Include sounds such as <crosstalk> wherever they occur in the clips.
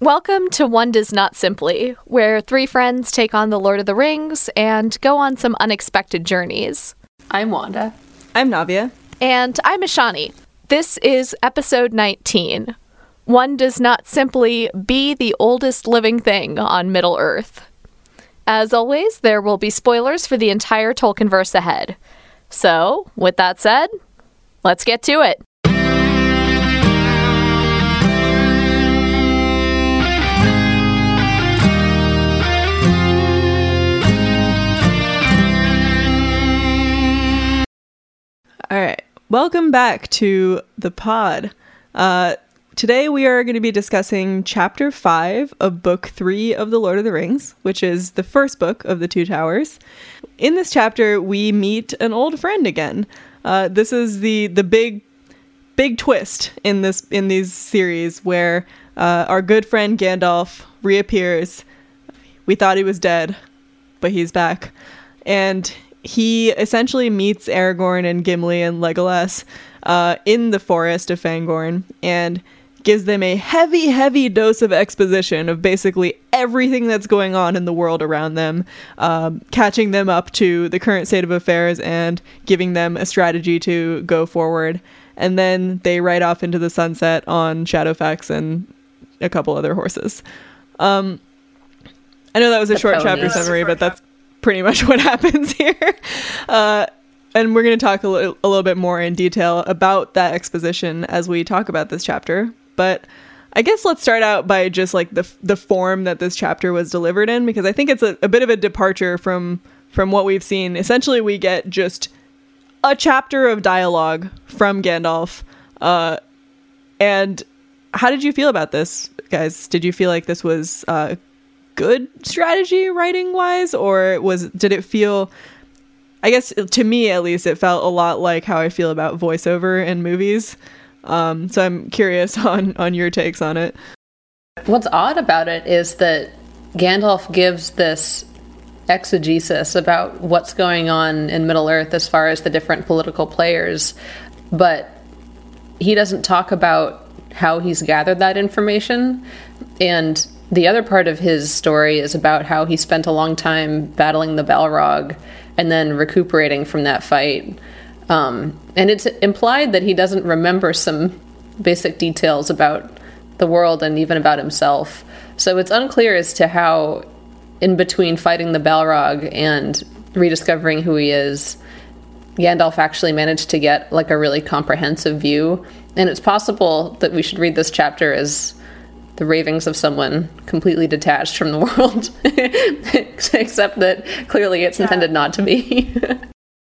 Welcome to One Does Not Simply, where three friends take on the Lord of the Rings and go on some unexpected journeys. I'm Wanda. I'm Navia. And I'm Ashani. This is episode 19. One does not simply be the oldest living thing on Middle Earth. As always, there will be spoilers for the entire Tolkienverse ahead. So, with that said, let's get to it. All right. Welcome back to the pod. Uh, today we are going to be discussing chapter five of book three of The Lord of the Rings, which is the first book of the Two Towers. In this chapter, we meet an old friend again. Uh, this is the the big big twist in this in these series where uh, our good friend Gandalf reappears. We thought he was dead, but he's back, and he essentially meets Aragorn and Gimli and Legolas uh, in the forest of Fangorn and gives them a heavy, heavy dose of exposition of basically everything that's going on in the world around them, um, catching them up to the current state of affairs and giving them a strategy to go forward. And then they ride off into the sunset on Shadowfax and a couple other horses. Um, I know that was a The short ponies. chapter summary, but that's pretty much <laughs> what happens here. Uh, and we're going to talk a little bit more in detail about that exposition as we talk about this chapter. But I guess let's start out by just like the the form that this chapter was delivered in, because I think it's a, a bit of a departure from from what we've seen. Essentially, we get just a chapter of dialogue from Gandalf. Uh, and how did you feel about this, guys? Did you feel like this was uh, good strategy writing wise or was did it feel I guess to me at least it felt a lot like how I feel about voiceover in movies. Um, so I'm curious <laughs> on on your takes on it. What's odd about it is that Gandalf gives this exegesis about what's going on in Middle Earth as far as the different political players, but he doesn't talk about how he's gathered that information. And the other part of his story is about how he spent a long time battling the Balrog and then recuperating from that fight. Um, and it's implied that he doesn't remember some basic details about the world and even about himself. So it's unclear as to how, in between fighting the Balrog and rediscovering who he is, Gandalf actually managed to get like a really comprehensive view. And it's possible that we should read this chapter as the ravings of someone completely detached from the <laughs> world, except that clearly it's intended not to be. <laughs>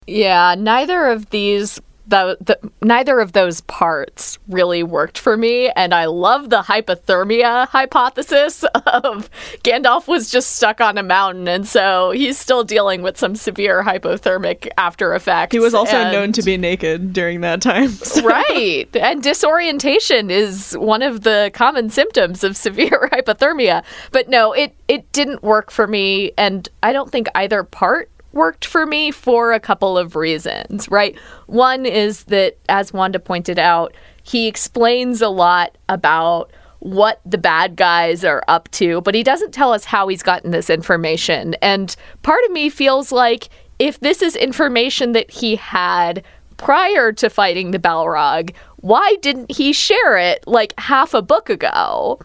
Yeah, neither of these the, the neither of those parts really worked for me and I love the hypothermia hypothesis of Gandalf was just stuck on a mountain and so he's still dealing with some severe hypothermic after effects. He was also and- known to be naked during that time. <laughs> so- right. And disorientation is one of the common symptoms of <laughs> severe hypothermia. But no, it it didn't work for me and I don't think either part worked for me for a couple of reasons, right? One is that as Wanda pointed out, he explains a lot about what the bad guys are up to, but he doesn't tell us how he's gotten this information. And part of me feels like if this is information that he had prior to fighting the Balrog, why didn't he share it like half a book ago?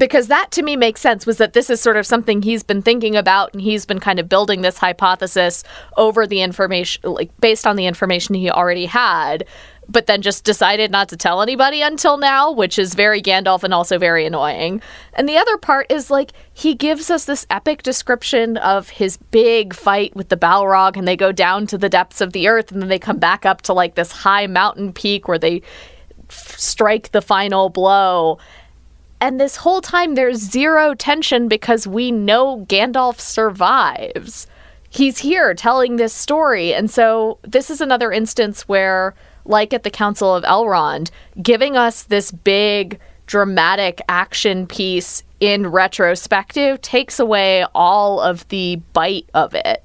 Because that to me makes sense was that this is sort of something he's been thinking about and he's been kind of building this hypothesis over the information, like based on the information he already had, but then just decided not to tell anybody until now, which is very Gandalf and also very annoying. And the other part is like he gives us this epic description of his big fight with the Balrog, and they go down to the depths of the earth, and then they come back up to like this high mountain peak where they f- strike the final blow. And this whole time, there's zero tension because we know Gandalf survives. He's here telling this story. And so, this is another instance where, like at the Council of Elrond, giving us this big, dramatic action piece in retrospective takes away all of the bite of it.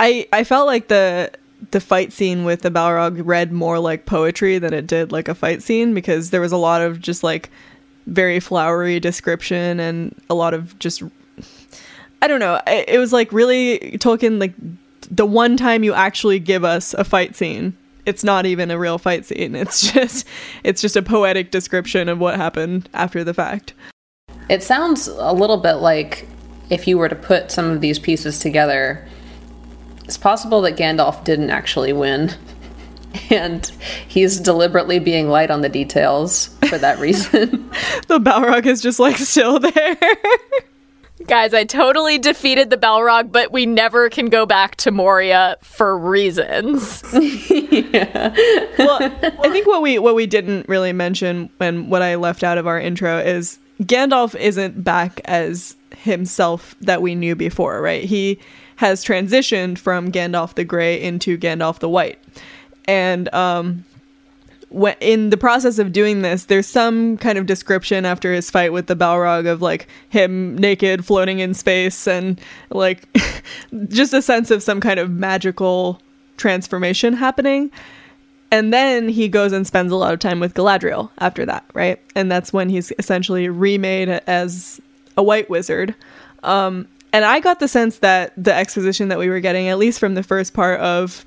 I I felt like the the fight scene with the Balrog read more like poetry than it did like a fight scene because there was a lot of just like very flowery description and a lot of just I don't know. It, was like really Tolkien like the one time you actually give us a fight scene. It's not even a real fight scene. It's <laughs> just it's just a poetic description of what happened after the fact. It sounds a little bit like if you were to put some of these pieces together, it's possible that Gandalf didn't actually win. <laughs> <laughs> And he's deliberately being light on the details for that reason. <laughs> the Balrog is just like still there. <laughs> Guys, I totally defeated the Balrog, but we never can go back to Moria for reasons. yeah. Well, I think what we what we didn't really mention and what I left out of our intro is Gandalf isn't back as himself that we knew before, right? He has transitioned from Gandalf the Grey into Gandalf the White. And um when, in the process of doing this, there's some kind of description after his fight with the Balrog of like him naked floating in space and like <laughs> just a sense of some kind of magical transformation happening. And then he goes and spends a lot of time with Galadriel after that, right? And that's when he's essentially remade as a white wizard. Um, and I got the sense that the exposition that we were getting, at least from the first part of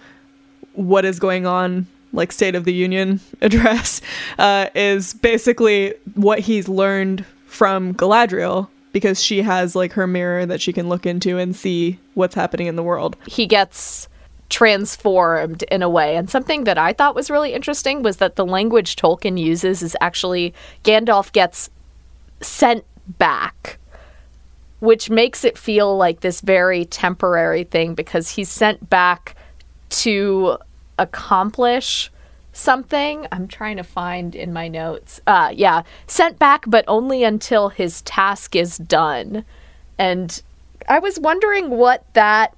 what is going on like State of the Union <laughs> address, uh, is basically what he's learned from Galadriel because she has like her mirror that she can look into and see what's happening in the world. He gets transformed in a way. And something that I thought was really interesting was that the language Tolkien uses is actually Gandalf gets sent back, which makes it feel like this very temporary thing because he's sent back to accomplish something. I'm trying to find in my notes. Uh yeah, sent back but only until his task is done. And I was wondering what that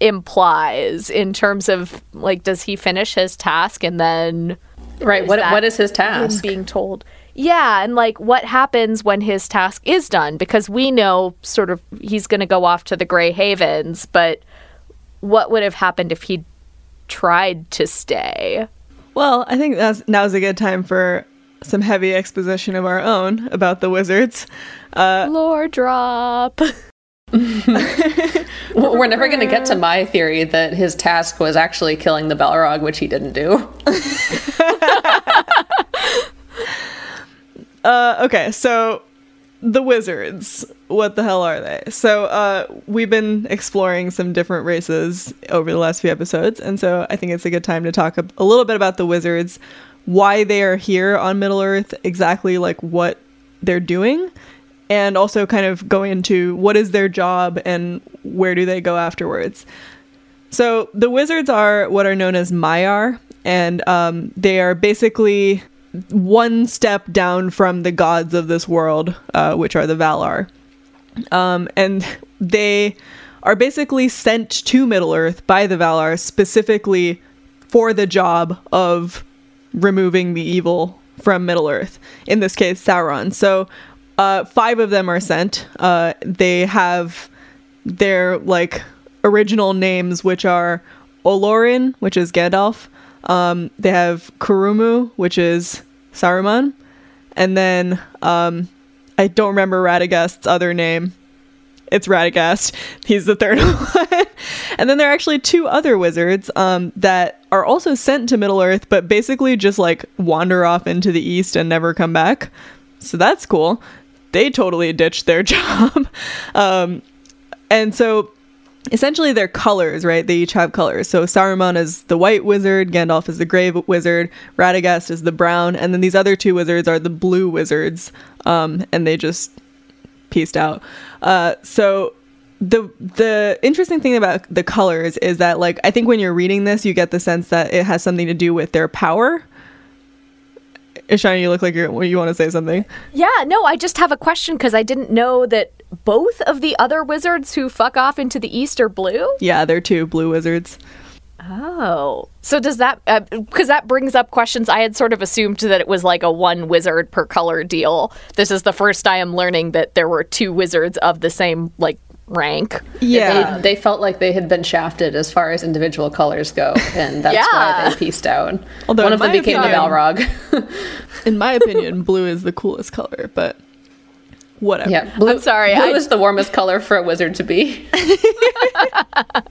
implies in terms of like does he finish his task and then right what what is his task being told yeah and like what happens when his task is done because we know sort of he's going to go off to the gray havens but what would have happened if he tried to stay. Well, I think that's now's a good time for some heavy exposition of our own about the wizards. Uh, Lore drop. <laughs> We're never going to get to my theory that his task was actually killing the Balrog, which he didn't do. <laughs> uh, okay, so the wizards. What the hell are they? So uh, we've been exploring some different races over the last few episodes and so i think it's a good time to talk a, a little bit about the wizards why they are here on middle earth exactly like what they're doing and also kind of go into what is their job and where do they go afterwards. So the wizards are what are known as maiar and um, they are basically one step down from the gods of this world, uh, which are the Valar. Um, and they are basically sent to Middle Earth by the Valar specifically for the job of removing the evil from Middle Earth. In this case, Sauron. So, uh, five of them are sent. Uh, they have their like original names, which are Olorin, which is Gandalf, um, they have Curumo, which is Saruman, and then um, I don't remember Radagast's other name. It's Radagast. He's the third <laughs> one. and then there are actually two other wizards um, that are also sent to Middle Earth, but basically just like wander off into the east and never come back. So that's cool. They totally ditched their <laughs> job. um, and so essentially they're colors, right? They each have colors. So Saruman is the white wizard, Gandalf is the gray wizard, Radagast is the brown, and then these other two wizards are the blue wizards, um, and they just pieced out. Uh, so the the interesting thing about the colors is that like I think when you're reading this, you get the sense that it has something to do with their power. Ishani, you look like you're, you want to say something. Yeah, no, I just have a question because I didn't know that both of the other wizards who fuck off into the east are blue? Yeah, they're two blue wizards. Oh. So does that because uh, that brings up questions I had sort of assumed that it was like a one wizard per color deal. This is the first I am learning that there were two wizards of the same like rank. Yeah. They, they felt like they had been shafted as far as individual colors go, and that's Yeah. why they pieced out. Although One of them my became the opinion- Balrog. In my <laughs> opinion, blue is the coolest color, but whatever. yeah, blue, I'm sorry, Blue I- is the warmest color for a wizard to be. <laughs> <laughs>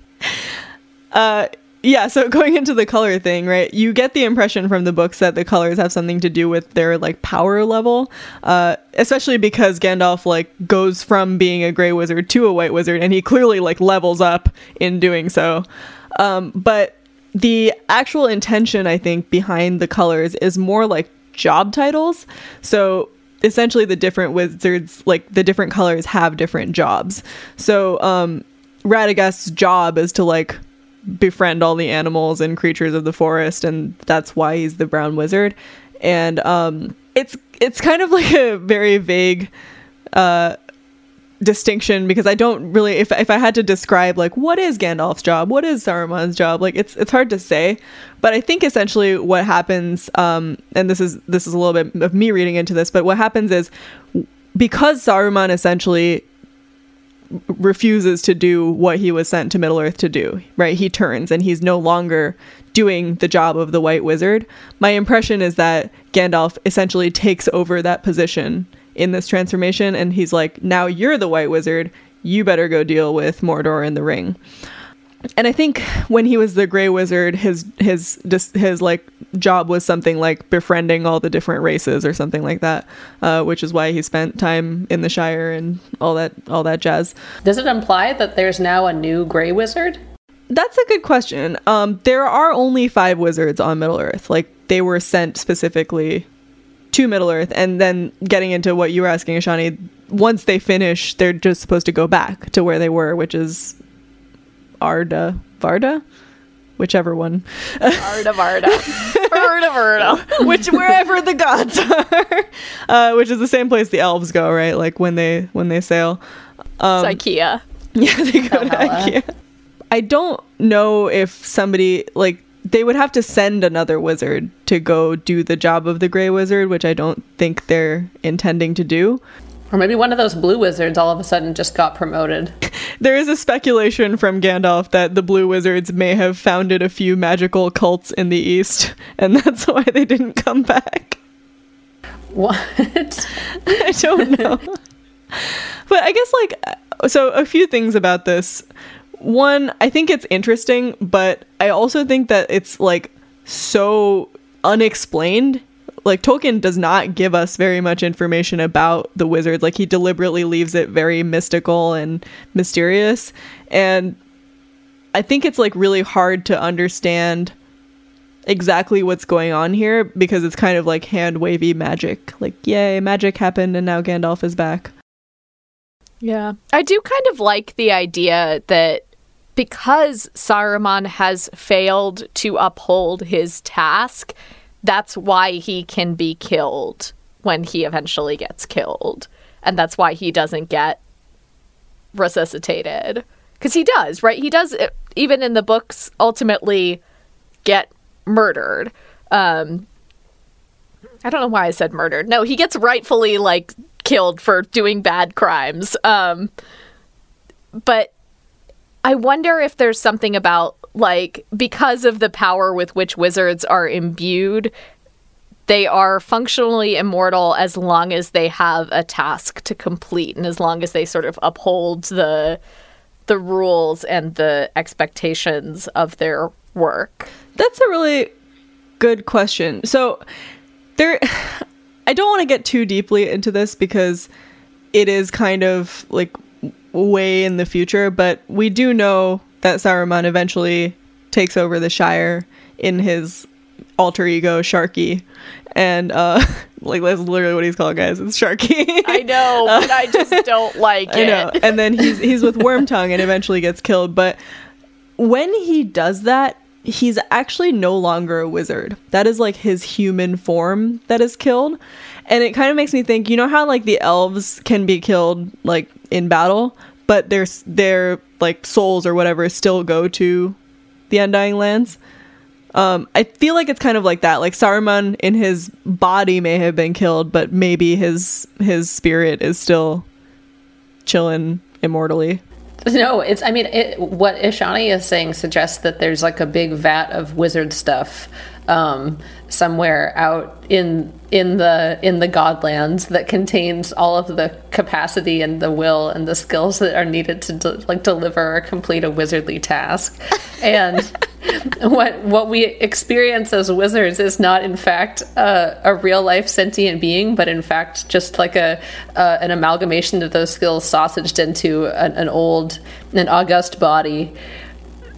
Uh, Yeah, so <laughs> going into the color thing, right? You get the impression from the books that the colors have something to do with their like power level, uh, especially because Gandalf like goes from being a gray wizard to a white wizard, and he clearly like levels up in doing so. Um, but the actual intention, I think, behind the colors is more like job titles. So essentially, the different wizards, like the different colors, have different jobs. So um, Radagast's job is to like befriend all the animals and creatures of the forest and that's why he's the brown wizard. And um it's it's kind of <laughs> like a very vague uh distinction because I don't really if if I had to describe like what is Gandalf's job? What is Saruman's job? Like it's it's hard to say. But I think essentially what happens um and this is this is a little bit of me reading into this but what happens is because Saruman essentially refuses to do what he was sent to Middle Earth to do, right? He turns and he's no longer doing the job of the White Wizard. My impression is that Gandalf essentially takes over that position in this transformation and he's like, "Now you're the White Wizard. You better go deal with Mordor and the Ring." And I think when he was the Grey Wizard, his his his, his like job was something like befriending all the different races or something like that, uh, which is why he spent time in the Shire and all that all that jazz. Does it imply that there's now a new gray wizard? That's a good question. Um, there are only five wizards on Middle Earth. Like they were sent specifically to Middle Earth, and then getting into what you were asking, Ashani. Once they finish, they're just supposed to go back to where they were, which is Arda Varda, whichever one, Varda, Varda. Varda, Varda. <laughs> which wherever the gods are, uh, which is the same place the elves go, right? Like when they when they sail. Um, It's IKEA. Yeah, they go to. IKEA. I don't know if somebody like they would have to send another wizard to go do the job of the gray wizard, which I don't think they're intending to do. Or maybe one of those blue wizards all of a sudden just got promoted. <laughs> There is a speculation from Gandalf that the blue wizards may have founded a few magical cults in the east, <laughs> and that's why they didn't come back. What? <laughs> I don't know. but I guess like so a few things about this. One, I think it's interesting, but I also think that it's like so unexplained. Like Tolkien does not give us very much information about the wizards. Like he deliberately leaves it very mystical and mysterious. And I think it's like really hard to understand exactly what's going on here because it's kind of like hand wavy magic. Like, yay, magic happened and now Gandalf is back. Yeah. I do kind of like the idea that because Saruman has failed to uphold his task, that's why he can be killed when he eventually gets killed. And that's why he doesn't get resuscitated. Because he does, right? He does, uh, even in the books, ultimately get murdered. Um, I don't know why I said murdered. No, he gets rightfully like killed for doing bad crimes. Um, but I wonder if there's something about like because of the power with which wizards are imbued, they are functionally immortal as long as they have a task to complete and as long as they sort of uphold the the rules and the expectations of their work. That's a really good question. So there <laughs> I don't want to get too deeply into this because it is kind of like way in the future, but we do know that Saruman eventually takes over the Shire in his alter ego Sharky. And uh <laughs> like that's literally what he's called, guys. It's Sharky. <laughs> I know, <laughs> but I just don't like I it. know. And then he's he's with Wormtongue and eventually gets killed. But when he does that, he's actually no longer a wizard. That is like his human form that is killed. And it kind of makes me think, you know how like the elves can be killed like in battle, but their their like souls or whatever still go to the Undying Lands. Um, I feel like it's kind of like that. Like Saruman in his body may have been killed, but maybe his his spirit is still chilling immortally. No, it's. I mean, it, what Ishani is saying suggests that there's like a big vat of wizard stuff um, somewhere out in in the in the Godlands that contains all of the capacity and the will and the skills that are needed to de- like deliver or complete a wizardly task. <laughs> And what what we experience as wizards is not in fact a, a real life sentient being, but in fact just like a uh, an amalgamation of those skills sausaged into an, an old an august body.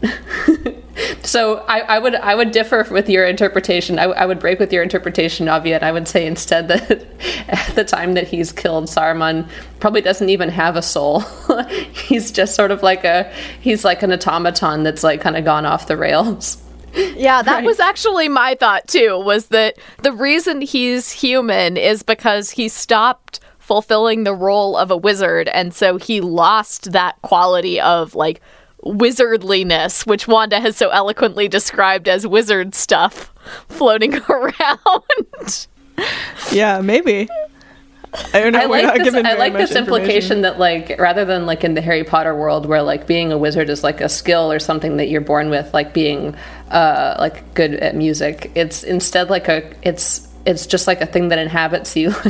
<laughs> so I, I, would I would differ with your interpretation. I, I, would break with your interpretation, Avia, and I would say instead that at <laughs> the time that he's killed, Saruman probably doesn't even have a soul. <laughs> he's just sort of like a he's like an automaton that's like kind of gone off the rails. Yeah, that right. was actually my thought too. Was that the reason he's human is because he stopped fulfilling the role of a wizard, and so he lost that quality of like wizardliness, which Wanda has so eloquently described as wizard stuff floating <laughs> around. yeah, maybe. I don't know. I like this, I like this implication that, like, rather than like in the Harry Potter world, where like being a wizard is like a skill or something that you're born with, like being uh, like good at music, it's instead like a it's it's just like a thing that inhabits you. <laughs>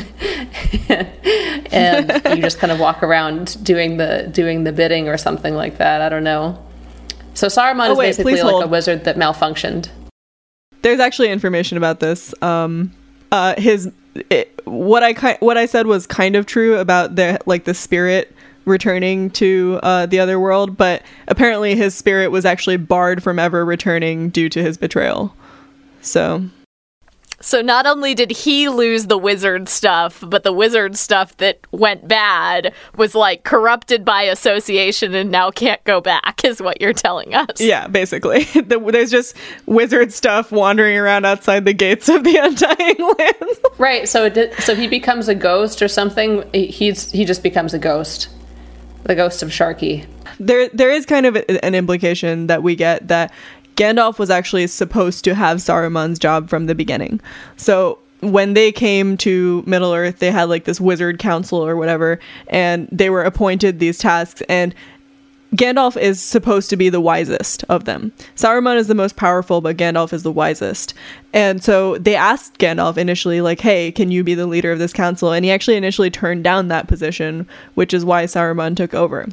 And you just kind of walk around doing the doing the bidding or something like that. I don't know. So saruman oh, is basically like a wizard that malfunctioned. There's actually information about this. Um uh his it, what i what i said was kind of true about the like the spirit returning to uh, the other world but apparently his spirit was actually barred from ever returning due to his betrayal. So so not only did he lose the wizard stuff, but the wizard stuff that went bad was like corrupted by association and now can't go back, <laughs> is what you're telling us. Yeah, basically. <laughs> There's just wizard stuff wandering around outside the gates of the <laughs> Undying Lands. Right. So did, so he becomes a ghost or something. He's he just becomes a ghost, the ghost of Sharky. There there is kind of an implication that we get that Gandalf was actually supposed to have Saruman's job from the beginning. So when they came to Middle Earth, they had like this wizard council or whatever, and they were appointed these tasks. And Gandalf is supposed to be the wisest of them. Saruman is the most powerful, but Gandalf is the wisest. And so they asked Gandalf initially, like, hey, can you be the leader of this council? And he actually initially turned down that position, which is why Saruman took over.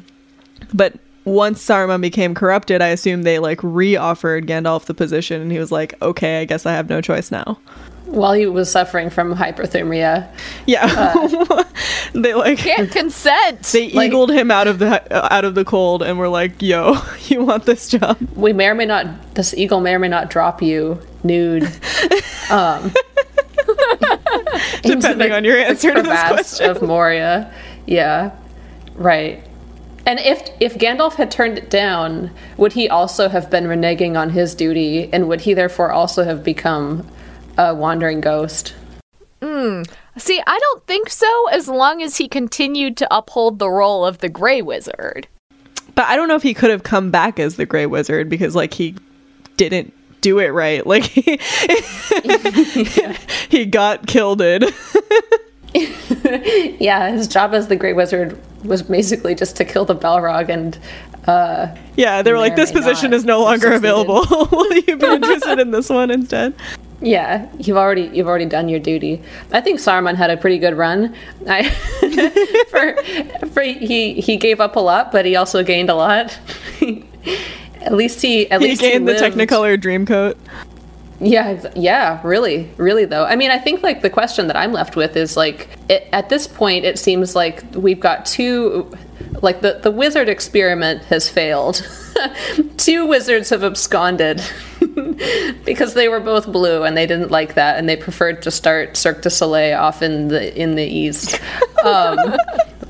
But once Saruman became corrupted, I assume they like re-offered Gandalf the position, and he was like, "Okay, I guess I have no choice now." While he was suffering from hyperthermia, yeah, uh, <laughs> they like can't consent. They like, eagled him out of the out of the cold, and were like, "Yo, <laughs> you want this job?" We may or may not. This eagle may or may not drop you nude. <laughs> um, Depending on your answer to this question. of Moria, yeah, right. And if if Gandalf had turned it down, would he also have been reneging on his duty, and would he therefore also have become a wandering ghost? Hmm. See, I don't think so. As long as he continued to uphold the role of the Grey Wizard. But I don't know if he could have come back as the Grey Wizard because, like, he didn't do it right. Like, <laughs> he, <laughs> <laughs> he got killed. <laughs> yeah, his job as the Great Wizard was basically just to kill the Balrog and. Uh, yeah, they were like, this position is no longer available. <laughs> Will you be interested in this one instead? Yeah, you've already you've already done your duty. I think Saruman had a pretty good run. I <laughs> for, for he he gave up a lot, but he also gained a lot. at least he at he least gained he the Technicolor Dreamcoat. Yeah, yeah, really, really though. I mean, I think like the question that I'm left with is like it, at this point it seems like we've got two like the the wizard experiment has failed. <laughs> two wizards have absconded <laughs> because they were both blue and they didn't like that and they preferred to start Cirque du Soleil off in the in the east. <laughs> Um,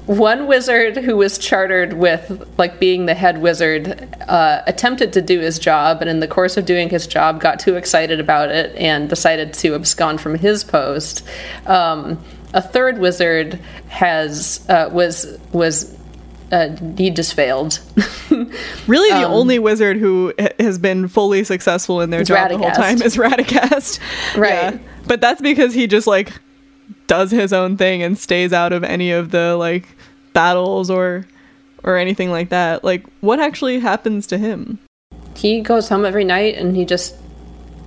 one wizard who was chartered with like being the head wizard uh, attempted to do his job and in the course of doing his job got too excited about it and decided to abscond from his post um, a third wizard has uh, was was uh, he just failed. <laughs> really, the um, only wizard who has been fully successful in their job Radagast. the whole time is Radagast. <laughs> Right, yeah. but that's because he just like does his own thing and stays out of any of the like battles or or anything like that. Like, what actually happens to him? He goes home every night and he just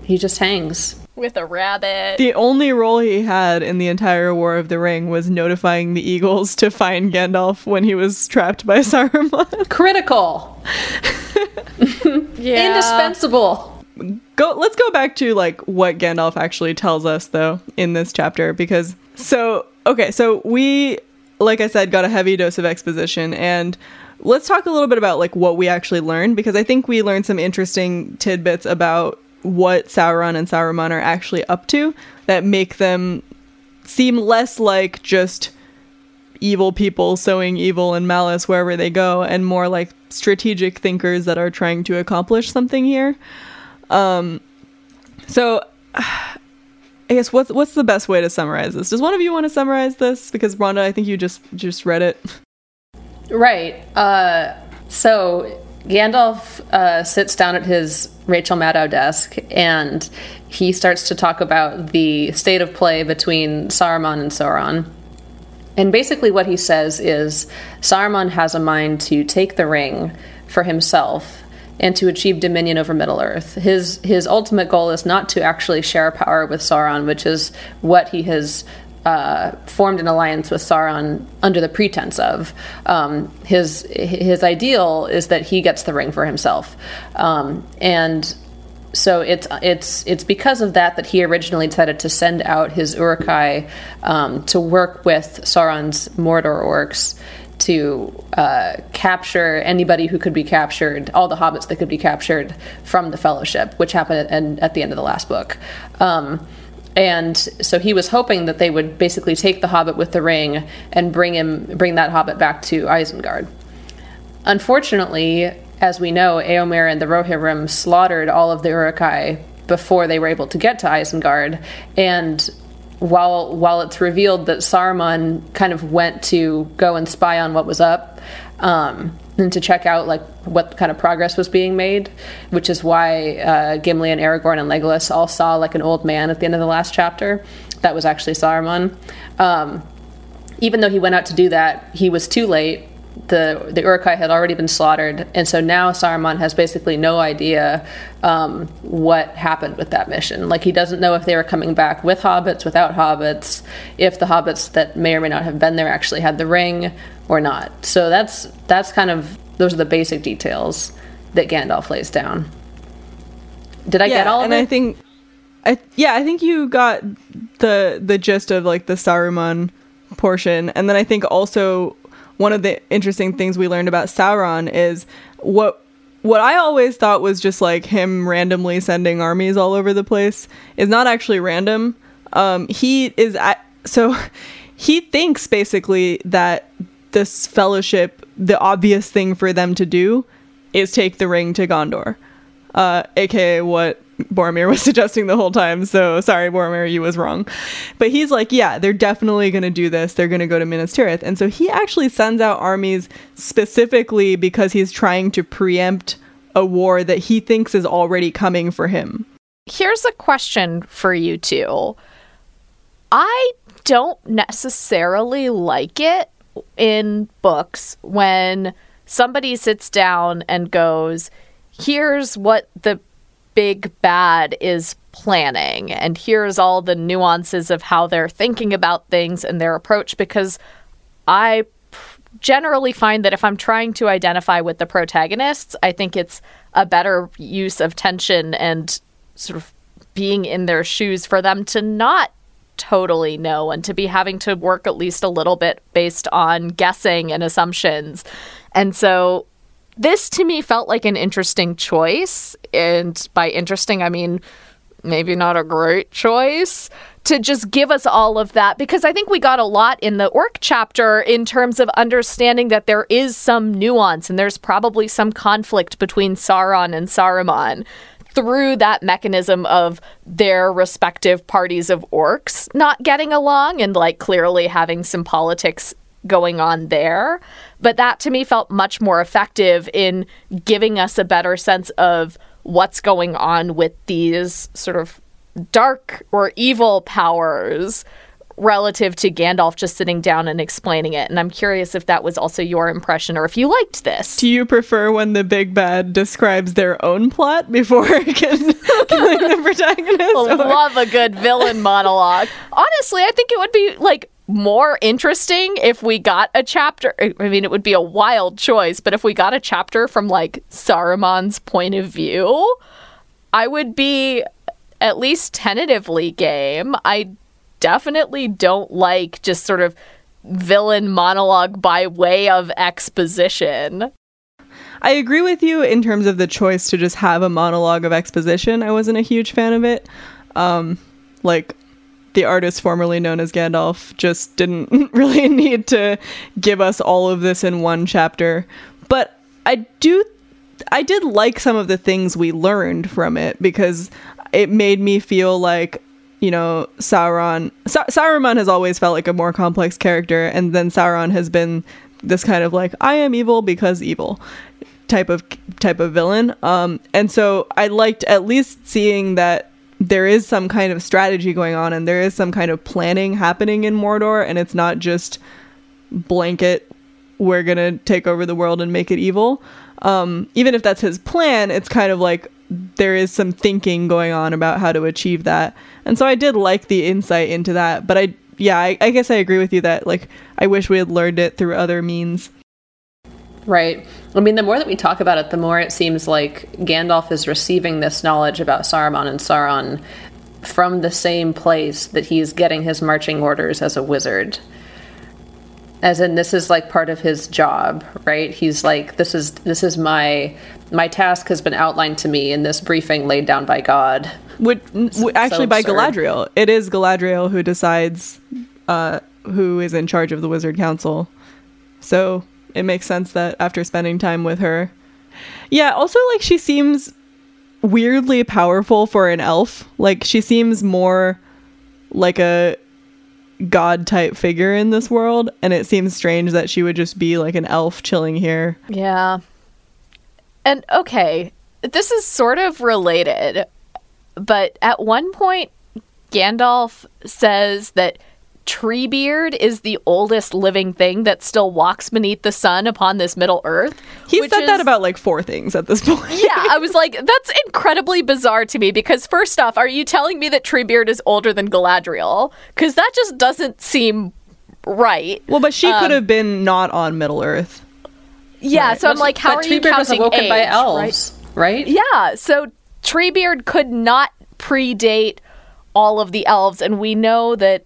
he just hangs. With a rabbit. The only role he had in the entire War of the Ring was notifying the Eagles to find Gandalf when he was trapped by <laughs> Saruman. Critical. <laughs> yeah. Indispensable. go let's go back to like what Gandalf actually tells us though in this chapter because so okay, so we like I said got a heavy dose of exposition and let's talk a little bit about like what we actually learned because I think we learned some interesting tidbits about what Sauron and Saruman are actually up to that make them seem less like just evil people sowing evil and malice wherever they go and more like strategic thinkers that are trying to accomplish something here. Um so I guess what's what's the best way to summarize this? Does one of you want to summarize this? Because Rhonda, I think you just just read it. <laughs> Right. Uh, so Gandalf uh, sits down at his Rachel Maddow desk and he starts to talk about the state of play between Saruman and Sauron. And basically, what he says is Saruman has a mind to take the ring for himself and to achieve dominion over Middle Earth. His his ultimate goal is not to actually share power with Sauron, which is what he has uh, formed an alliance with Sauron under the pretense of. Um, his his ideal is that he gets the ring for himself, um, and so it's it's it's because of that that he originally decided to send out his Uruk-hai um, to work with Sauron's Mordor orcs to uh, capture anybody who could be captured, all the hobbits that could be captured from the Fellowship, which happened at, at the end of the last book. Um, and so he was hoping that they would basically take the hobbit with the ring and bring him bring that hobbit back to Isengard. Unfortunately, as we know, Eomer and the Rohirrim slaughtered all of the Uruk-hai before they were able to get to Isengard, and while while it's revealed that Saruman kind of went to go and spy on what was up, um, and to check out like what kind of progress was being made, which is why uh, Gimli and Aragorn and Legolas all saw like an old man at the end of the last chapter. That was actually Saruman. Um, even though he went out to do that, he was too late. The the Uruk-hai had already been slaughtered, and so now Saruman has basically no idea um, what happened with that mission. Like he doesn't know if they were coming back with hobbits, without hobbits, if the hobbits that may or may not have been there actually had the ring or not. So that's that's kind of those are the basic details that Gandalf lays down. Did I yeah, get all of and it? I think, I yeah, I think you got the the gist of like the Saruman portion, and then I think also one of the interesting things we learned about Sauron is what what I always thought was just like him randomly sending armies all over the place is not actually random. Um, he is at, so <laughs> he thinks basically that this fellowship, the obvious thing for them to do is take the ring to Gondor, uh, aka what Boromir was <laughs> suggesting the whole time. So sorry, Boromir, you was wrong. But he's like, yeah, they're definitely going to do this. They're going to go to Minas Tirith. And so he actually sends out armies specifically because he's trying to preempt a war that he thinks is already coming for him. Here's a question for you two. I don't necessarily like it in books when somebody sits down and goes, here's what the big bad is planning, and here's all the nuances of how they're thinking about things and their approach, because I generally find that if I'm trying to identify with the protagonists, I think it's a better use of tension and sort of being in their shoes for them to not totally know and to be having to work at least a little bit based on guessing and assumptions. And so this to me felt like an interesting choice. And by interesting, I mean maybe not a great choice to just give us all of that because I think we got a lot in the orc chapter in terms of understanding that there is some nuance and there's probably some conflict between Sauron and Saruman through that mechanism of their respective parties of orcs not getting along and like clearly having some politics going on there. But that to me felt much more effective in giving us a better sense of what's going on with these sort of dark or evil powers relative to Gandalf just sitting down and explaining it. And I'm curious if that was also your impression or if you liked this. Do you prefer when the big bad describes their own plot before <laughs> killing the <laughs> protagonist? I love a good villain monologue. <laughs> Honestly, I think it would be like more interesting if we got a chapter. I mean, it would be a wild choice, but if we got a chapter from like Saruman's point of view, I would be at least tentatively game. I definitely don't like just sort of villain monologue by way of exposition. I agree with you in terms of the choice to just have a monologue of exposition. I wasn't a huge fan of it. Um, like the artist formerly known as Gandalf just didn't <laughs> really need to give us all of this in one chapter. But I do I did like some of the things we learned from it because it made me feel like you know Sauron Sa- Saruman has always felt like a more complex character and then Sauron has been this kind of like I am evil because evil type of type of villain um and so I liked at least seeing that there is some kind of strategy going on and there is some kind of planning happening in Mordor and it's not just blanket we're going to take over the world and make it evil. Um, even if that's his plan, it's kind of like there is some thinking going on about how to achieve that. And so I did like the insight into that, but I yeah, I, I guess I agree with you that like I wish we had learned it through other means. Right. I mean, the more that we talk about it, the more it seems like Gandalf is receiving this knowledge about Saruman and Sauron from the same place that he's getting his marching orders as a wizard. As in, this is like part of his job, right? He's like, this is this is my my task has been outlined to me in this briefing laid down by God. Would actually so by Galadriel. It is Galadriel who decides uh, who is in charge of the Wizard Council. So it makes sense that after spending time with her. Yeah, also like she seems weirdly powerful for an elf. Like she seems more like a god type figure in this world and it seems strange that she would just be like an elf chilling here. Yeah. And okay, this is sort of related, but at one point Gandalf says that Treebeard is the oldest living thing that still walks beneath the sun upon this Middle Earth. He said is, that about like four things at this <laughs> point. yeah, I was like, that's incredibly bizarre to me because first off, are you telling me that Treebeard is older than Galadriel? Because that just doesn't seem right. Well, but she um, could have been not on Middle Earth. Yeah, right. so I'm like, how but are Treebeard you counting was awoken age, by elves, right? right? Yeah, so Treebeard could not predate all of the elves, and we know that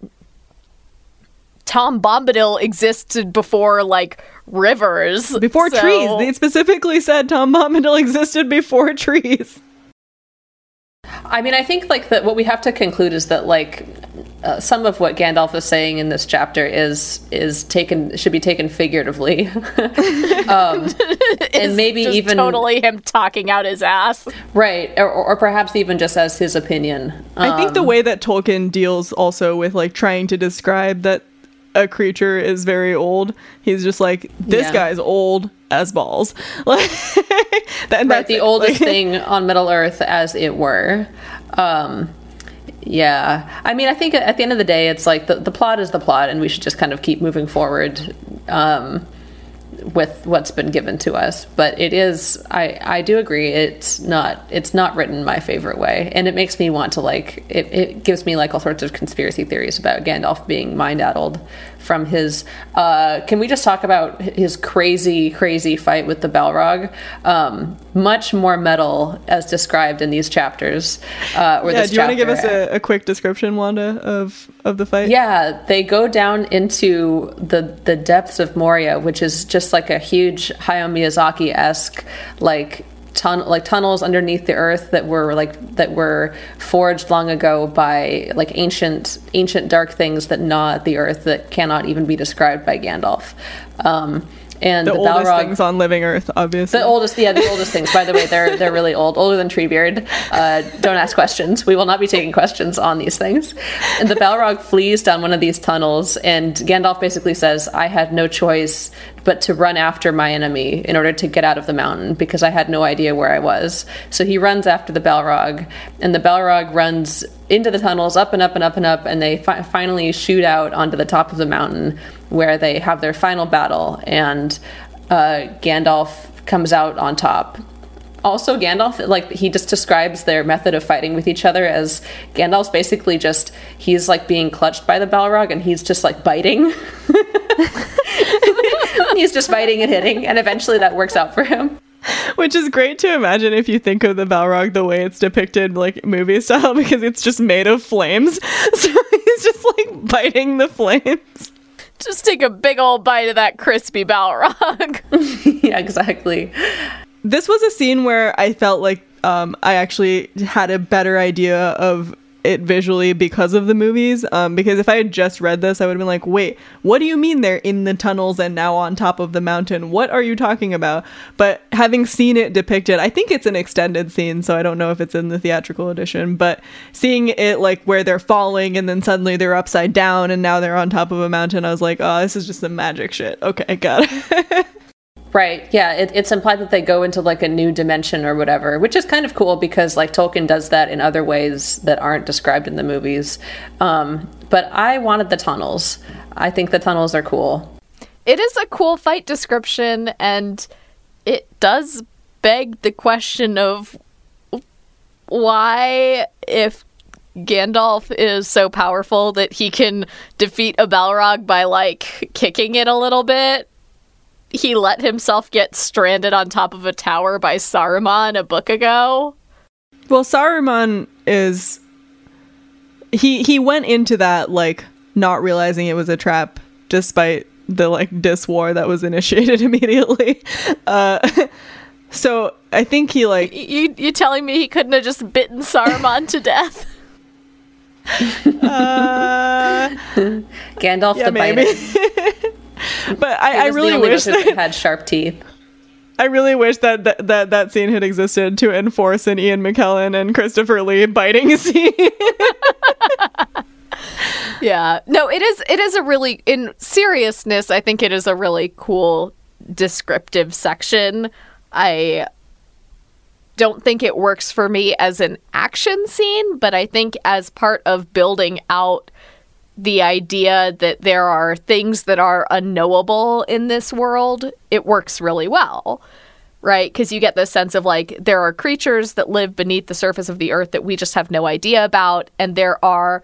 Tom Bombadil existed before like rivers. Before so... trees. They specifically said Tom Bombadil existed before trees. I mean, I think like that what we have to conclude is that like uh, some of what Gandalf is saying in this chapter is is taken should be taken figuratively, <laughs> um, <laughs> and maybe even totally him talking out his ass, right? Or, or perhaps even just as his opinion. Um, I think the um, way that Tolkien deals also with like trying to describe that a creature is very old. He's just like this yeah. guy's old as balls. <laughs> Like that, right, the it. oldest like, <laughs> thing on Middle Earth, as it were. Um, yeah, I mean, I think at the end of the day, it's like the the plot is the plot, and we should just kind of keep moving forward. Um, with what's been given to us. But it is i i do agree it's not it's not written my favorite way. And it makes me want to like it, it gives me like all sorts of conspiracy theories about gandalf being mind addled from his. Uh, can we just talk about his crazy, crazy fight with the Balrog? Um, much more metal as described in these chapters. Uh, or yeah, do you want to give us a, a, quick description, Wanda, of of the fight? Yeah, they go down into the the depths of Moria, which is just like a huge Hayao Miyazaki esque like Tun- like tunnels underneath the earth that were like that were forged long ago by like ancient ancient dark things that gnaw the earth that cannot even be described by Gandalf. Um, and the, the oldest Balrog, things on living Earth, obviously. The oldest, yeah, the oldest things. By the way, they're they're really old, older than Treebeard. Uh, don't ask questions. We will not be taking questions on these things. And the Balrog flees down one of these tunnels, and Gandalf basically says, "I had no choice but to run after my enemy in order to get out of the mountain because I had no idea where I was. So he runs after the Balrog, and the Balrog runs into the tunnels, up and up and up and up, and they fi- finally shoot out onto the top of the mountain where they have their final battle, and uh, Gandalf comes out on top also Gandalf like he just describes their method of fighting with each other as Gandalf's basically just he's like being clutched by the Balrog and he's just like biting. <laughs> <laughs> <laughs> he's just biting and hitting and eventually that works out for him. Which is great to imagine if you think of the Balrog the way it's depicted, like movie style, <laughs> because it's just made of flames. <laughs> So he's just like biting the flames. Just take a big old bite of that crispy Balrog. yeah, exactly this was a scene where I felt like um, I actually had a better idea of it visually because of the movies. Um, because if I had just read this, I would have been like, wait, what do you mean they're in the tunnels and now on top of the mountain? What are you talking about? But having seen it depicted, I think it's an extended scene, so I don't know if it's in the theatrical edition, but seeing it like where they're falling and then suddenly they're upside down and now they're on top of a mountain, I was like, oh, this is just some magic shit. Okay, got it. <laughs> Right. Yeah. It, it's implied that they go into like a new dimension or whatever, which is kind of cool because like Tolkien does that in other ways that aren't described in the movies. Um, but I wanted the tunnels. I think the tunnels are cool. It is a cool fight description, and it does beg the question of why, if Gandalf is so powerful that he can defeat a Balrog by like kicking it a little bit, he let himself get stranded on top of a tower by Saruman a book ago. Well, Saruman is he he went into that like not realizing it was a trap despite the like dis war that was initiated <laughs> immediately. Uh <laughs> so I think he like you you telling me he couldn't have just bitten Saruman to death? <laughs> Uh, Gandalf yeah, the maybe. But I, I really wish that had sharp teeth. <laughs> I really wish that, that that that scene had existed to enforce an Ian McKellen and Christopher Lee biting <laughs> scene. <laughs> yeah, no, it is. It is a really, in seriousness, I think it is a really cool descriptive section. I don't think it works for me as an action scene, but I think as part of building out the idea that there are things that are unknowable in this world, it works really well. Right? Because you get this sense of like there are creatures that live beneath the surface of the earth that we just have no idea about. And there are,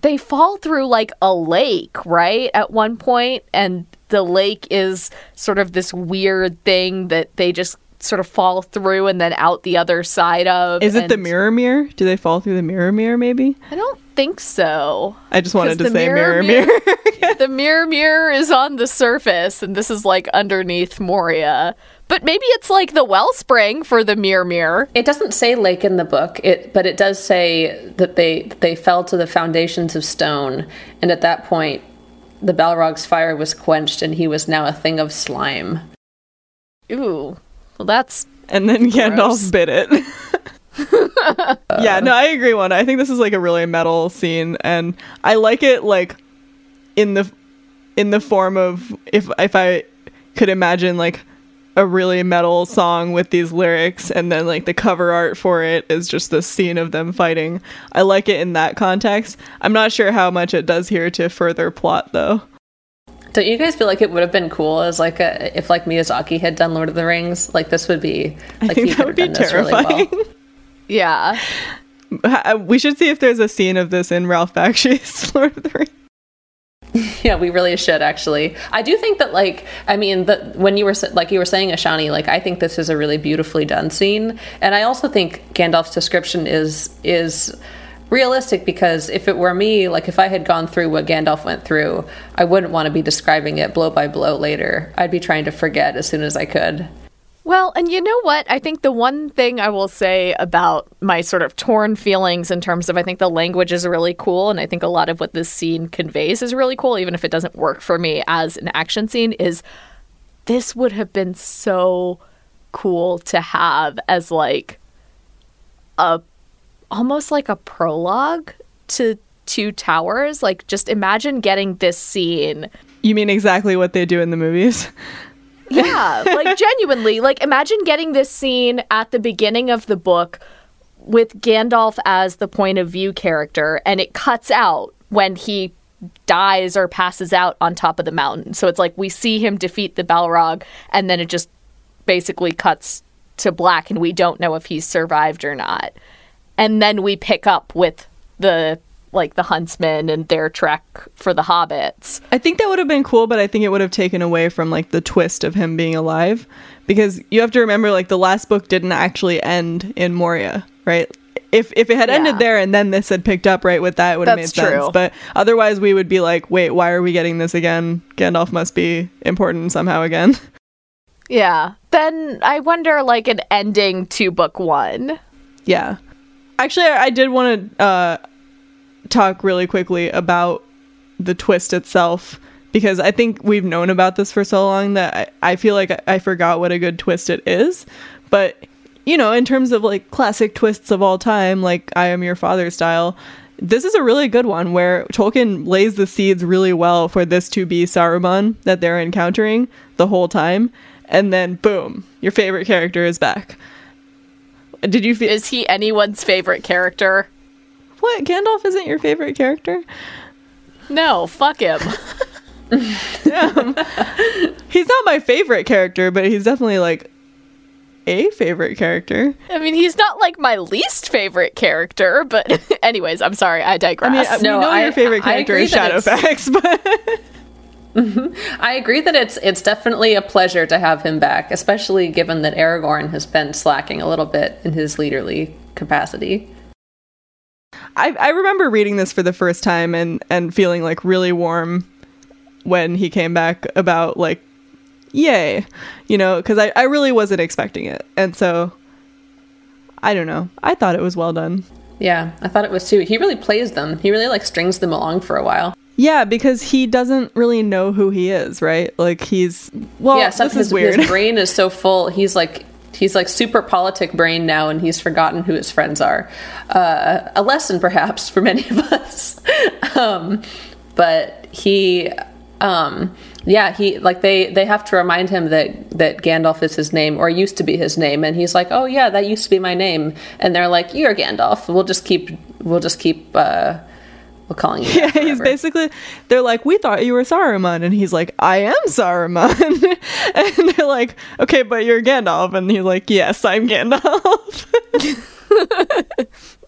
they fall through like a lake, right? At one point, And the lake is sort of this weird thing that they just sort of fall through and then out the other side of. Is it the Mirror mirror? Do they fall through the Mirror mirror? maybe? I don't think so. I just wanted to say mirror, mirror. mirror. <laughs> <laughs> the mirror, mirror is on the surface, and this is like underneath Moria. But maybe it's like the wellspring for the mirror, mirror. It doesn't say lake in the book, it but it does say that they they fell to the foundations of stone, and at that point, the Balrog's fire was quenched, and he was now a thing of slime. Ooh, well, that's and then Gandalf bit it. <laughs> yeah, no, I agree. One, I think this is like a really metal scene, and I like it like in the in the form of if if I could imagine like a really metal song with these lyrics and then like the cover art for it is just the scene of them fighting. I like it in that context. I'm not sure how much it does here to further plot though. Don't you guys feel like it would have been cool as like a if like Miyazaki had done Lord of the Rings? Like this would be like I think that would be terrifying. Really well. <laughs> Yeah. Uh, we should see if there's a scene of this in Ralph Bakshi's <laughs> Lord of the Rings. <laughs> Yeah, we really should actually. I do think that, like, I mean, that when you were like you were saying, Ashani, like, I think this is a really beautifully done scene, and I also think Gandalf's description is is realistic because if it were me, like, if I had gone through what Gandalf went through, I wouldn't want to be describing it blow by blow later. I'd be trying to forget as soon as I could. Well, and you know what? I think the one thing I will say about my sort of torn feelings in terms of I think the language is really cool, and I think a lot of what this scene conveys is really cool, even if it doesn't work for me as an action scene, is this would have been so cool to have as like a almost like a prologue to Two Towers. Like, just imagine getting this scene. You mean exactly what they do in the movies? <laughs> Yeah, like genuinely, like imagine getting this scene at the beginning of the book with Gandalf as the point of view character, and it cuts out when he dies or passes out on top of the mountain. So it's like we see him defeat the Balrog, and then it just basically cuts to black, and we don't know if he's survived or not. And then we pick up with the like the huntsmen and their trek for the hobbits. I think that would have been cool, but I think it would have taken away from like the twist of him being alive because you have to remember like the last book didn't actually end in Moria, right? If if it had ended Yeah. there and then this had picked up right with that, it would have made That's sense. But otherwise, we would be like, wait, why are we getting this again? Gandalf must be important somehow again. <laughs> Yeah. Then I wonder like an ending to book 1. Yeah. Actually, I, did want to uh, talk really quickly about the twist itself because I think we've known about this for so long that I, I feel like I, I forgot what a good twist it is. But, you know, in terms of like classic twists of all time, like I Am Your Father style, this is a really good one where Tolkien lays the seeds really well for this to be Saruman that they're encountering the whole time. And then, boom, your favorite character is back. Did you feel Is he anyone's favorite character? what? Gandalf isn't your favorite character? No, fuck him. <laughs> He's not my favorite character, but he's definitely like a favorite character. I mean, he's not like my least favorite character, but <laughs> anyways, I'm sorry, I I digress. mean, we No, know I- your favorite character is Shadowfax, <laughs> but Mm-hmm. I agree that it's it's definitely a pleasure to have him back, especially given that Aragorn has been slacking a little bit in his leaderly capacity. I, I remember reading this for the first time and and feeling like really warm when he came back about like yay you know because I, I really wasn't expecting it and so i don't know i thought it was well done Yeah, I thought it was too. He really plays them. He really like strings them along for a while. Yeah because he doesn't really know who he is right like he's well yeah, this his, is weird his <laughs> brain is so full. He's like he's like super politic brain now, and he's forgotten who his friends are. Uh, a lesson, perhaps, for many of us. <laughs> um, but he, um, yeah, he like they they have to remind him that that Gandalf is his name or used to be his name, and he's like, oh yeah, that used to be my name, and they're like, you're Gandalf. We'll just keep we'll just keep. Uh, we're calling you. Yeah, he's basically they're like, We thought you were Saruman and he's like, I am Saruman <laughs> and they're like, Okay, but you're Gandalf and he's like, Yes, I'm Gandalf. <laughs>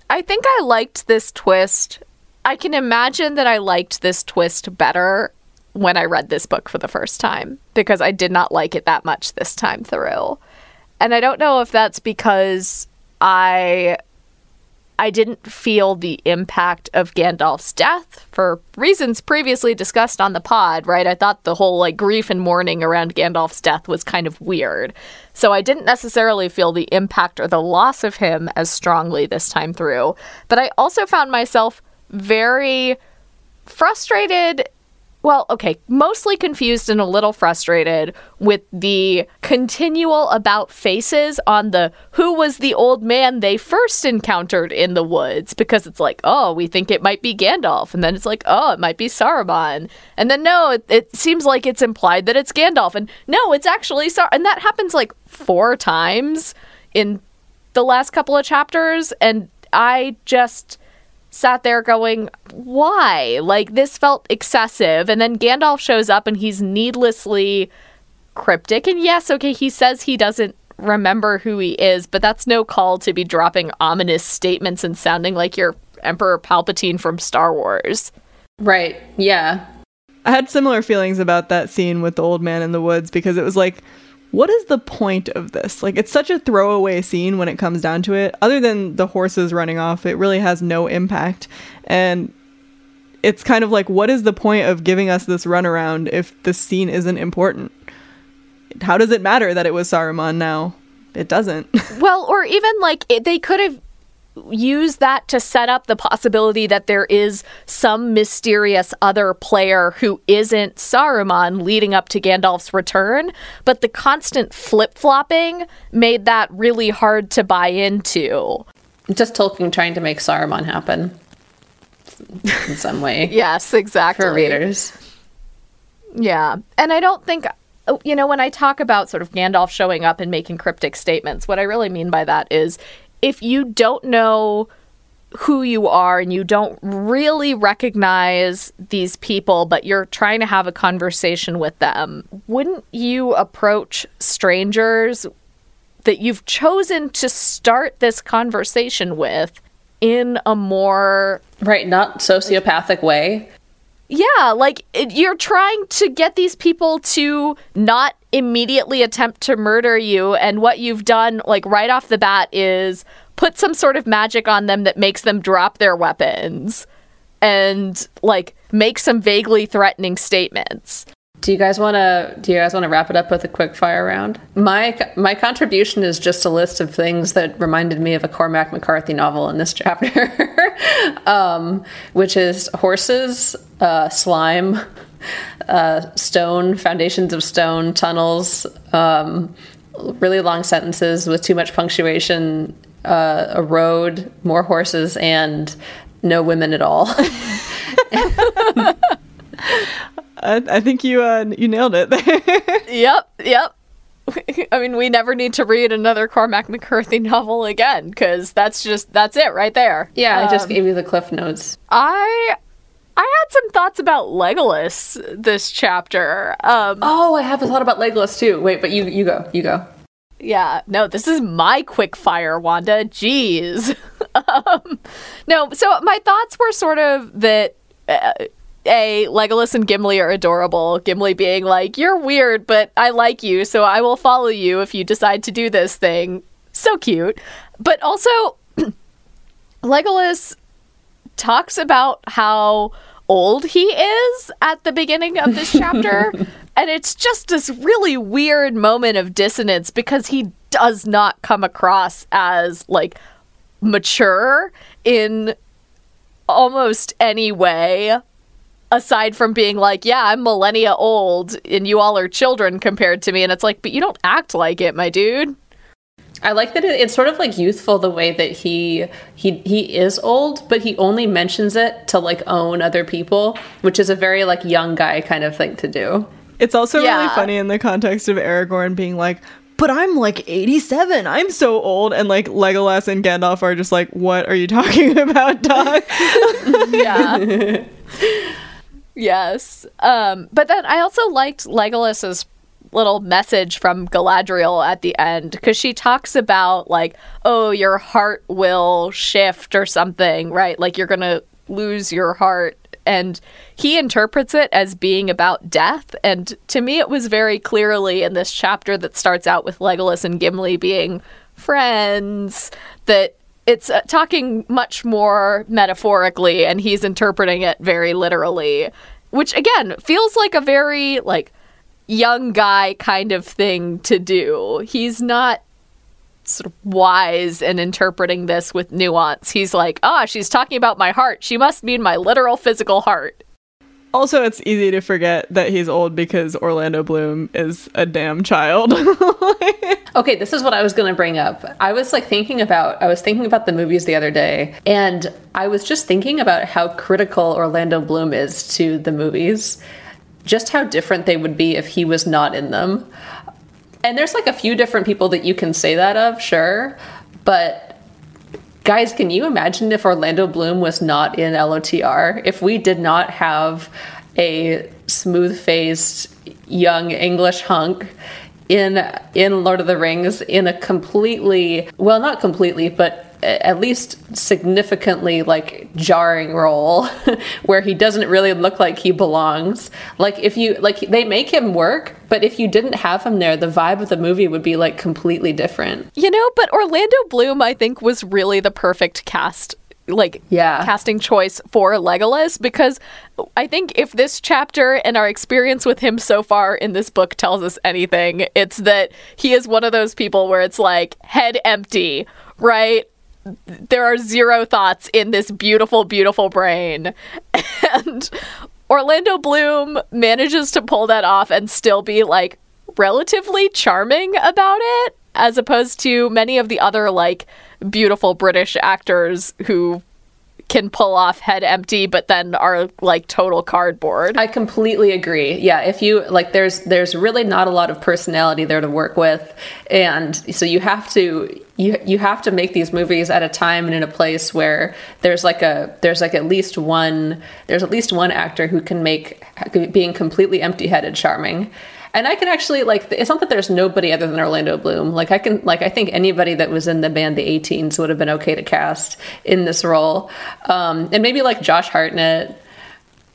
I think I liked this twist. I can imagine that I liked this twist better when I read this book for the first time because I did not like it that much this time through. And I don't know if that's because I I didn't feel the impact of Gandalf's death for reasons previously discussed on the pod, right? I thought the whole like grief and mourning around Gandalf's death was kind of weird. So I didn't necessarily feel the impact or the loss of him as strongly this time through. But I also found myself very frustrated well, okay, mostly confused and a little frustrated with the continual about faces on the who was the old man they first encountered in the woods because it's like, oh, we think it might be Gandalf, and then it's like, oh, it might be Saruman, and then no, it, it seems like it's implied that it's Gandalf, and no, it's actually Sar, and that happens like four times in the last couple of chapters, and I just sat there going, why? Like, this felt excessive. And then Gandalf shows up and he's needlessly cryptic. And yes, okay, he says he doesn't remember who he is, but that's no call to be dropping ominous statements and sounding like you're Emperor Palpatine from Star Wars. Right. Yeah. I had similar feelings about that scene with the old man in the woods because it was like, what is the point of this? Like, it's such a throwaway scene when it comes down to it. Other than the horses running off, it really has no impact. And it's kind of like, what is the point of giving us this runaround if this scene isn't important? How does it matter that it was Saruman now? It doesn't. <laughs> Well, or even like it, they could have used that to set up the possibility that there is some mysterious other player who isn't Saruman leading up to Gandalf's return, but the constant flip flopping made that really hard to buy into. Just Tolkien trying to make Saruman happen in some way <laughs> Yes, exactly. for readers. Yeah. And I don't think oh, you know, when I talk about sort of Gandalf showing up and making cryptic statements, what I really mean by that is if you don't know who you are and you don't really recognize these people, but you're trying to have a conversation with them, wouldn't you approach strangers that you've chosen to start this conversation with in a more right, not sociopathic way? Yeah, like it, you're trying to get these people to not immediately attempt to murder you, and what you've done, like right off the bat, is put some sort of magic on them that makes them drop their weapons and like make some vaguely threatening statements. Do you guys want to do you guys want to wrap it up with a quick fire round? My my contribution is just a list of things that reminded me of a Cormac McCarthy novel in this <laughs> chapter, um, which is horses, uh, slime, uh, stone, foundations of stone, tunnels, um, really long sentences with too much punctuation, uh, a road, more horses, and no women at all. <laughs> I, I think you uh, you nailed it <laughs> yep, yep. <laughs> I mean, we never need to read another Cormac McCarthy novel again because that's just that's it right there. Yeah, um, I just um, gave you the cliff notes. I I had some thoughts about Legolas this chapter. Um, oh, I have a thought about Legolas too. Wait, but you you go, you go. Yeah, no, this is my quick fire, Wanda. Jeez. <laughs> um, no, so my thoughts were sort of that. Uh, a Legolas and Gimli are adorable. Gimli being like, "You're weird, but I like you, so I will follow you if you decide to do this thing." So cute. But also <clears throat> Legolas talks about how old he is at the beginning of this chapter, <laughs> and it's just this really weird moment of dissonance because he does not come across as like mature in almost any way aside from being like, yeah, I'm millennia old and you all are children compared to me. And it's like, but you don't act like it, my dude. I like that it's sort of like youthful the way that he he he is old, but he only mentions it to like own other people, which is a very like young guy kind of thing to do. It's also yeah. really funny in the context of Aragorn being like, but I'm like 87. I'm so old. And like Legolas and Gandalf are just like, what are you <laughs> talking about, dog? <laughs> yeah. <laughs> Yes. Um, but then I also liked Legolas's little message from Galadriel at the end because she talks about like, oh, your heart will shift or something, right? Like you're gonna lose your heart. And he interprets it as being about death. And to me, it was very clearly in this chapter that starts out with Legolas and Gimli being friends that it's uh, talking much more metaphorically and he's interpreting it very literally which again feels like a very like young guy kind of thing to do he's not sort of wise in interpreting this with nuance he's like ah oh, she's talking about my heart she must mean my literal physical heart also, it's easy to forget that he's old because Orlando Bloom is a damn child. <laughs> okay, this is what I was going to bring up. I was like thinking about I was thinking about the movies the other day and I was just thinking about how critical Orlando Bloom is to the movies. Just how different they would be if he was not in them. And there's like a few different people that you can say that of, sure, but Guys, can you imagine if Orlando Bloom was not in LOTR? If we did not have a smooth faced young English hunk in in Lord of the Rings in a completely well not completely but at least significantly like jarring role <laughs> where he doesn't really look like he belongs. Like if you like they make him work, but if you didn't have him there, the vibe of the movie would be like completely different. You know, but Orlando Bloom I think was really the perfect cast like yeah. casting choice for Legolas because I think if this chapter and our experience with him so far in this book tells us anything, it's that he is one of those people where it's like head empty, right? There are zero thoughts in this beautiful, beautiful brain. <laughs> And Orlando Bloom manages to pull that off and still be like relatively charming about it, as opposed to many of the other like beautiful British actors who can pull off head empty, but then are like total cardboard. I completely agree. Yeah, if you like, there's there's really not a lot of personality there to work with, and so you have to you you have to make these movies at a time and in a place where there's like a there's like at least one there's at least one actor who can make being completely empty headed charming and I can actually like it's not that there's nobody other than Orlando Bloom. Like I can like I think anybody that was in the band the 18s would have been okay to cast in this role. Um, and maybe like Josh Hartnett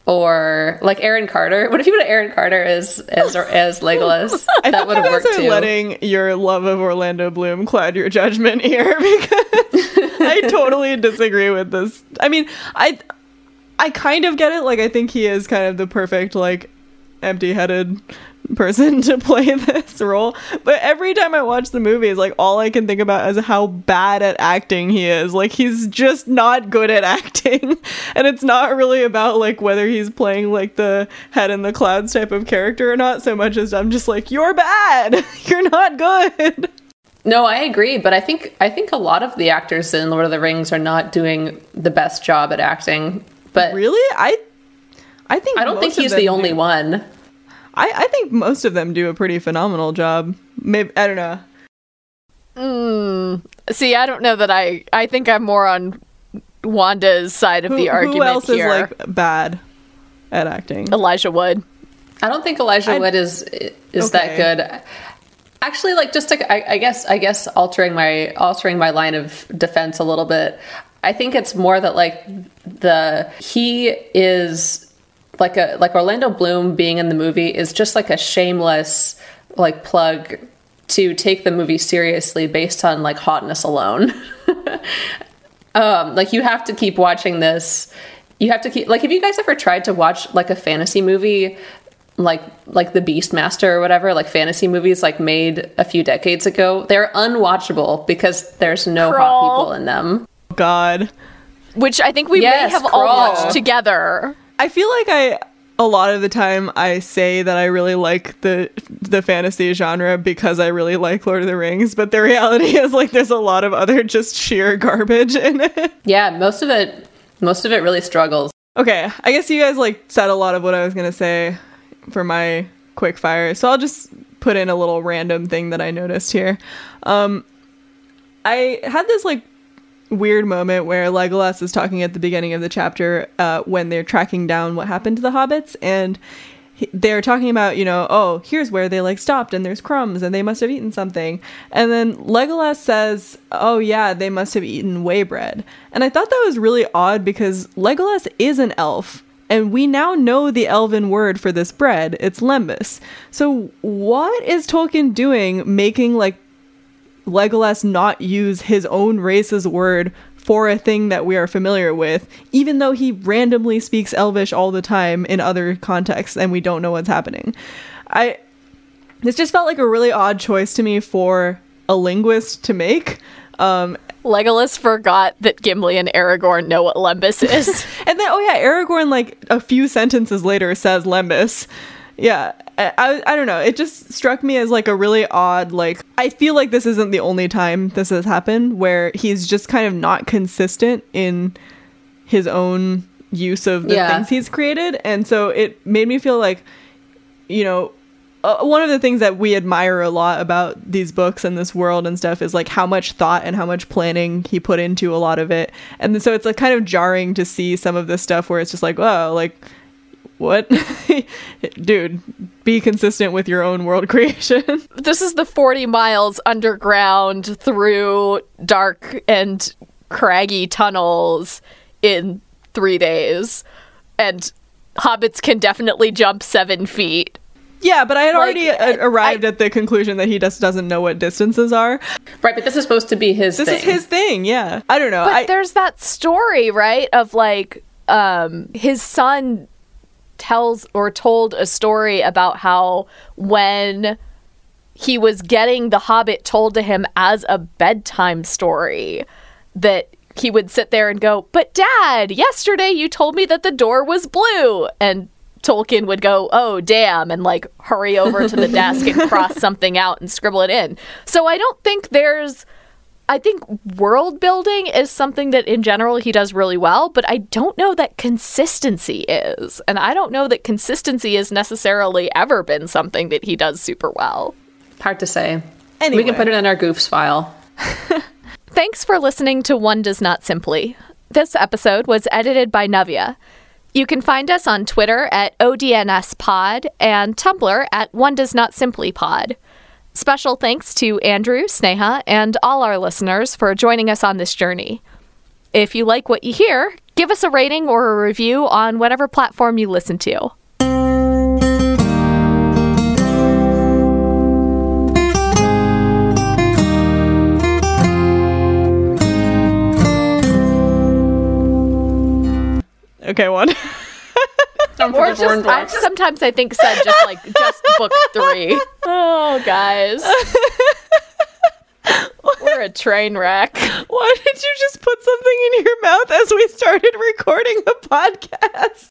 or like Aaron Carter. What if you put Aaron Carter as as as Legolas? that would have worked too. Letting your love of Orlando Bloom cloud your judgment here <laughs> because I <laughs> totally disagree with this. I mean, I I kind of get it. Like I think he is kind of the perfect like empty-headed person <laughs> to play this role. But every time I watch the movie, it's like all I can think about is how bad at acting he is. Like he's just not good at <laughs> acting. and it's not really about like whether he's playing like the head in the clouds type of character or not so much as I'm just like, you're bad. <laughs> you're not good. No, I agree, but I think I think a lot of the actors in Lord of the Rings are not doing the best job at acting. But really, I I think I don't think he's the only do. one. I, I think most of them do a pretty phenomenal job. Maybe I don't know. Mm, see, I don't know that I. I think I'm more on Wanda's side of who, the argument Who else here. is like bad at acting? Elijah Wood. I don't think Elijah I, Wood is is okay. that good. Actually, like just to, I, I guess I guess altering my altering my line of defense a little bit. I think it's more that like the he is like a like Orlando Bloom being in the movie is just like a shameless like plug to take the movie seriously based on like hotness alone. <laughs> um, like you have to keep watching this. You have to keep like have you guys ever tried to watch like a fantasy movie like like the Beastmaster or whatever, like fantasy movies like made a few decades ago? They're unwatchable because there's no Krull. hot people in them. God. Which I think we yes, may have Krull. all watched together. I feel like I a lot of the time I say that I really like the the fantasy genre because I really like Lord of the Rings, but the reality <laughs> is like there's a lot of other just sheer garbage in it. Yeah, most of it most of it really struggles. Okay, I guess you guys like said a lot of what I was going to say for my quick fire. So I'll just put in a little random thing that I noticed here. Um I had this like weird moment where Legolas is talking at the beginning of the chapter uh, when they're tracking down what happened to the hobbits and they're talking about, you know, oh, here's where they like stopped and there's crumbs and they must have eaten something. And then Legolas says, oh, yeah, they must have eaten waybread. And I thought that was really odd because Legolas is an elf. And we now know the elven word for this bread. It's lembas. So, what is Tolkien doing making like Legolas not use his own race's word for a thing that we are familiar with, even though he randomly speaks Elvish all the time in other contexts and we don't know what's happening. I this just felt like a really odd choice to me for a linguist to make. Um, Legolas forgot that Gimli and Aragorn know what Lembas is. <laughs> and then, oh yeah, Aragorn, like a few sentences later, says Lembas. Yeah, I, I don't know. It just struck me as like a really odd, like, I feel like this isn't the only time this has happened where he's just kind of not consistent in his own use of the yeah. things he's created. And so it made me feel like, you know, uh, one of the things that we admire a lot about these books and this world and stuff is like how much thought and how much planning he put into a lot of it. And so it's like kind of jarring to see some of this stuff where it's just like, oh, like what? <laughs> Dude, be consistent with your own world <laughs> creation. this is the 40 miles underground through dark and craggy tunnels in three days. And hobbits can definitely jump seven feet. Yeah, but I had like, already a- arrived I, at the conclusion that he just doesn't know what distances are. Right, but this is supposed to be his this thing. is his thing, yeah. I don't know. But I, there's that story, right, of like um his son tells or told a story about how when he was getting The Hobbit told to him as a bedtime story, that he would sit there and go, But dad, yesterday you told me that the door was blue. And Tolkien would go, Oh, damn, and like hurry over to the desk and cross <laughs> something out and scribble it in. So I don't think there's I think world building is something that in general he does really well, but I don't know that consistency is. And I don't know that consistency has necessarily ever been something that he does super well. Hard to say. Anyway. We can put it in our goofs file. <laughs> Thanks for listening to One Does Not Simply. This episode was edited by Navia. You can find us on Twitter at ODNSPod and Tumblr at One Does Not Simply Pod. Special thanks to Andrew, Sneha, and all our listeners for joining us on this journey. If you like what you hear, give us a rating or a review on whatever platform you listen to. Okay, one. <laughs> Or just, I, sometimes I think said just like just book three. Oh, guys. <laughs> We're a train wreck. Why did you just put something in your mouth as we started recording the podcast?